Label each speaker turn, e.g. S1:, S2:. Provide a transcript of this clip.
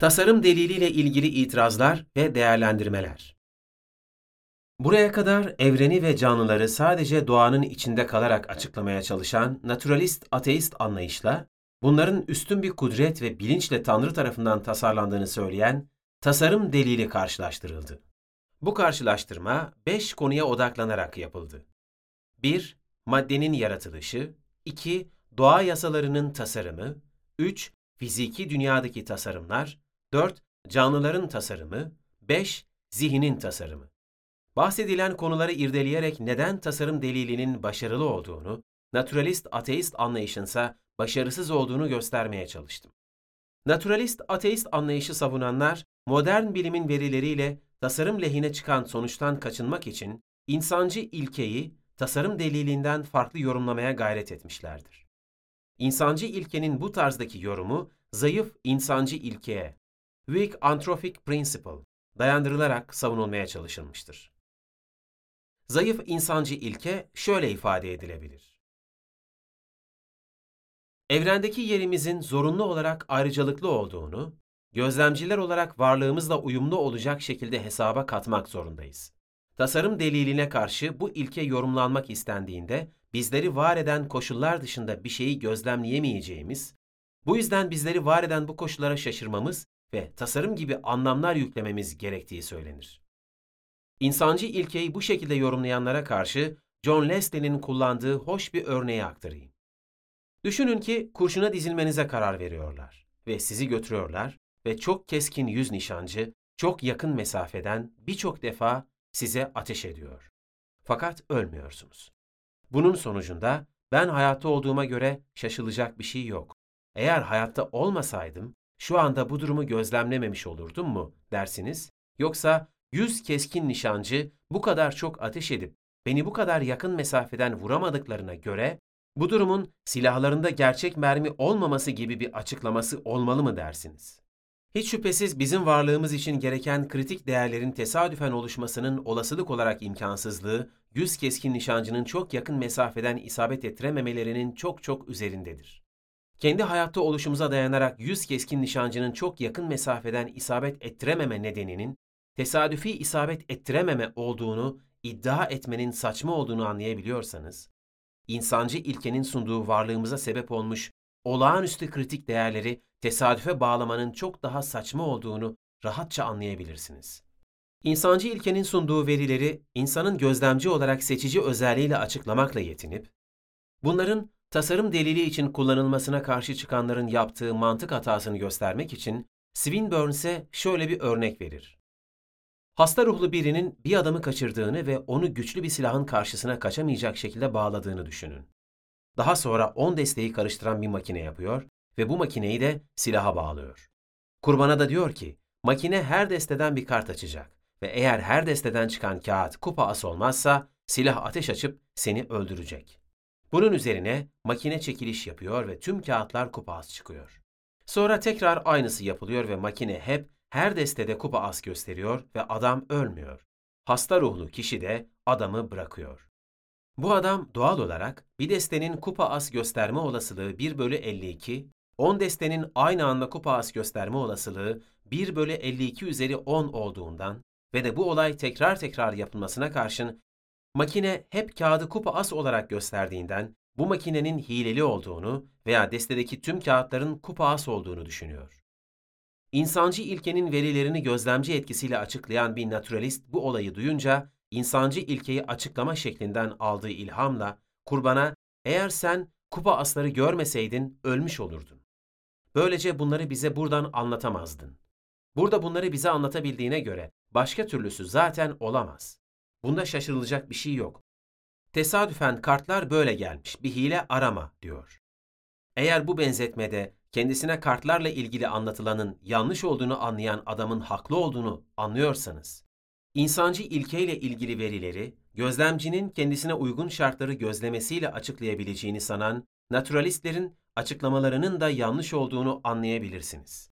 S1: Tasarım deliliyle ilgili itirazlar ve değerlendirmeler. Buraya kadar evreni ve canlıları sadece doğanın içinde kalarak açıklamaya çalışan naturalist ateist anlayışla, bunların üstün bir kudret ve bilinçle Tanrı tarafından tasarlandığını söyleyen tasarım delili karşılaştırıldı. Bu karşılaştırma beş konuya odaklanarak yapıldı. 1. Maddenin yaratılışı 2. Doğa yasalarının tasarımı 3. Fiziki dünyadaki tasarımlar 4. Canlıların tasarımı 5. Zihnin tasarımı Bahsedilen konuları irdeleyerek neden tasarım delilinin başarılı olduğunu, naturalist ateist anlayışınsa başarısız olduğunu göstermeye çalıştım. Naturalist ateist anlayışı savunanlar, modern bilimin verileriyle tasarım lehine çıkan sonuçtan kaçınmak için insancı ilkeyi tasarım delilinden farklı yorumlamaya gayret etmişlerdir. İnsancı ilkenin bu tarzdaki yorumu zayıf insancı ilkeye, weak anthropic principle dayandırılarak savunulmaya çalışılmıştır. Zayıf insancı ilke şöyle ifade edilebilir. Evrendeki yerimizin zorunlu olarak ayrıcalıklı olduğunu, gözlemciler olarak varlığımızla uyumlu olacak şekilde hesaba katmak zorundayız. Tasarım deliline karşı bu ilke yorumlanmak istendiğinde bizleri var eden koşullar dışında bir şeyi gözlemleyemeyeceğimiz, bu yüzden bizleri var eden bu koşullara şaşırmamız ve tasarım gibi anlamlar yüklememiz gerektiği söylenir. İnsancı ilkeyi bu şekilde yorumlayanlara karşı John Leslie'nin kullandığı hoş bir örneği aktarayım. Düşünün ki kurşuna dizilmenize karar veriyorlar ve sizi götürüyorlar ve çok keskin yüz nişancı çok yakın mesafeden birçok defa size ateş ediyor. Fakat ölmüyorsunuz. Bunun sonucunda ben hayatta olduğuma göre şaşılacak bir şey yok. Eğer hayatta olmasaydım şu anda bu durumu gözlemlememiş olurdum mu dersiniz? Yoksa yüz keskin nişancı bu kadar çok ateş edip beni bu kadar yakın mesafeden vuramadıklarına göre bu durumun silahlarında gerçek mermi olmaması gibi bir açıklaması olmalı mı dersiniz? Hiç şüphesiz bizim varlığımız için gereken kritik değerlerin tesadüfen oluşmasının olasılık olarak imkansızlığı, yüz keskin nişancının çok yakın mesafeden isabet ettirememelerinin çok çok üzerindedir. Kendi hayatta oluşumuza dayanarak yüz keskin nişancının çok yakın mesafeden isabet ettirememe nedeninin tesadüfi isabet ettirememe olduğunu iddia etmenin saçma olduğunu anlayabiliyorsanız, insancı ilkenin sunduğu varlığımıza sebep olmuş olağanüstü kritik değerleri tesadüfe bağlamanın çok daha saçma olduğunu rahatça anlayabilirsiniz. İnsancı ilkenin sunduğu verileri insanın gözlemci olarak seçici özelliğiyle açıklamakla yetinip, bunların tasarım delili için kullanılmasına karşı çıkanların yaptığı mantık hatasını göstermek için Swinburne şöyle bir örnek verir. Hasta ruhlu birinin bir adamı kaçırdığını ve onu güçlü bir silahın karşısına kaçamayacak şekilde bağladığını düşünün. Daha sonra 10 desteği karıştıran bir makine yapıyor ve bu makineyi de silaha bağlıyor. Kurbana da diyor ki, makine her desteden bir kart açacak ve eğer her desteden çıkan kağıt kupa as olmazsa silah ateş açıp seni öldürecek. Bunun üzerine makine çekiliş yapıyor ve tüm kağıtlar kupa as çıkıyor. Sonra tekrar aynısı yapılıyor ve makine hep her destede kupa as gösteriyor ve adam ölmüyor. Hasta ruhlu kişi de adamı bırakıyor. Bu adam doğal olarak bir destenin kupa as gösterme olasılığı 1 bölü 52, 10 destenin aynı anda kupa as gösterme olasılığı 1 bölü 52 üzeri 10 olduğundan ve de bu olay tekrar tekrar yapılmasına karşın makine hep kağıdı kupa as olarak gösterdiğinden bu makinenin hileli olduğunu veya destedeki tüm kağıtların kupa as olduğunu düşünüyor. İnsancı ilkenin verilerini gözlemci etkisiyle açıklayan bir naturalist bu olayı duyunca insancı ilkeyi açıklama şeklinden aldığı ilhamla kurbana eğer sen kupa asları görmeseydin ölmüş olurdun. Böylece bunları bize buradan anlatamazdın. Burada bunları bize anlatabildiğine göre başka türlüsü zaten olamaz. Bunda şaşırılacak bir şey yok. Tesadüfen kartlar böyle gelmiş, bir hile arama diyor. Eğer bu benzetmede kendisine kartlarla ilgili anlatılanın yanlış olduğunu anlayan adamın haklı olduğunu anlıyorsanız, insancı ilkeyle ilgili verileri gözlemcinin kendisine uygun şartları gözlemesiyle açıklayabileceğini sanan naturalistlerin açıklamalarının da yanlış olduğunu anlayabilirsiniz.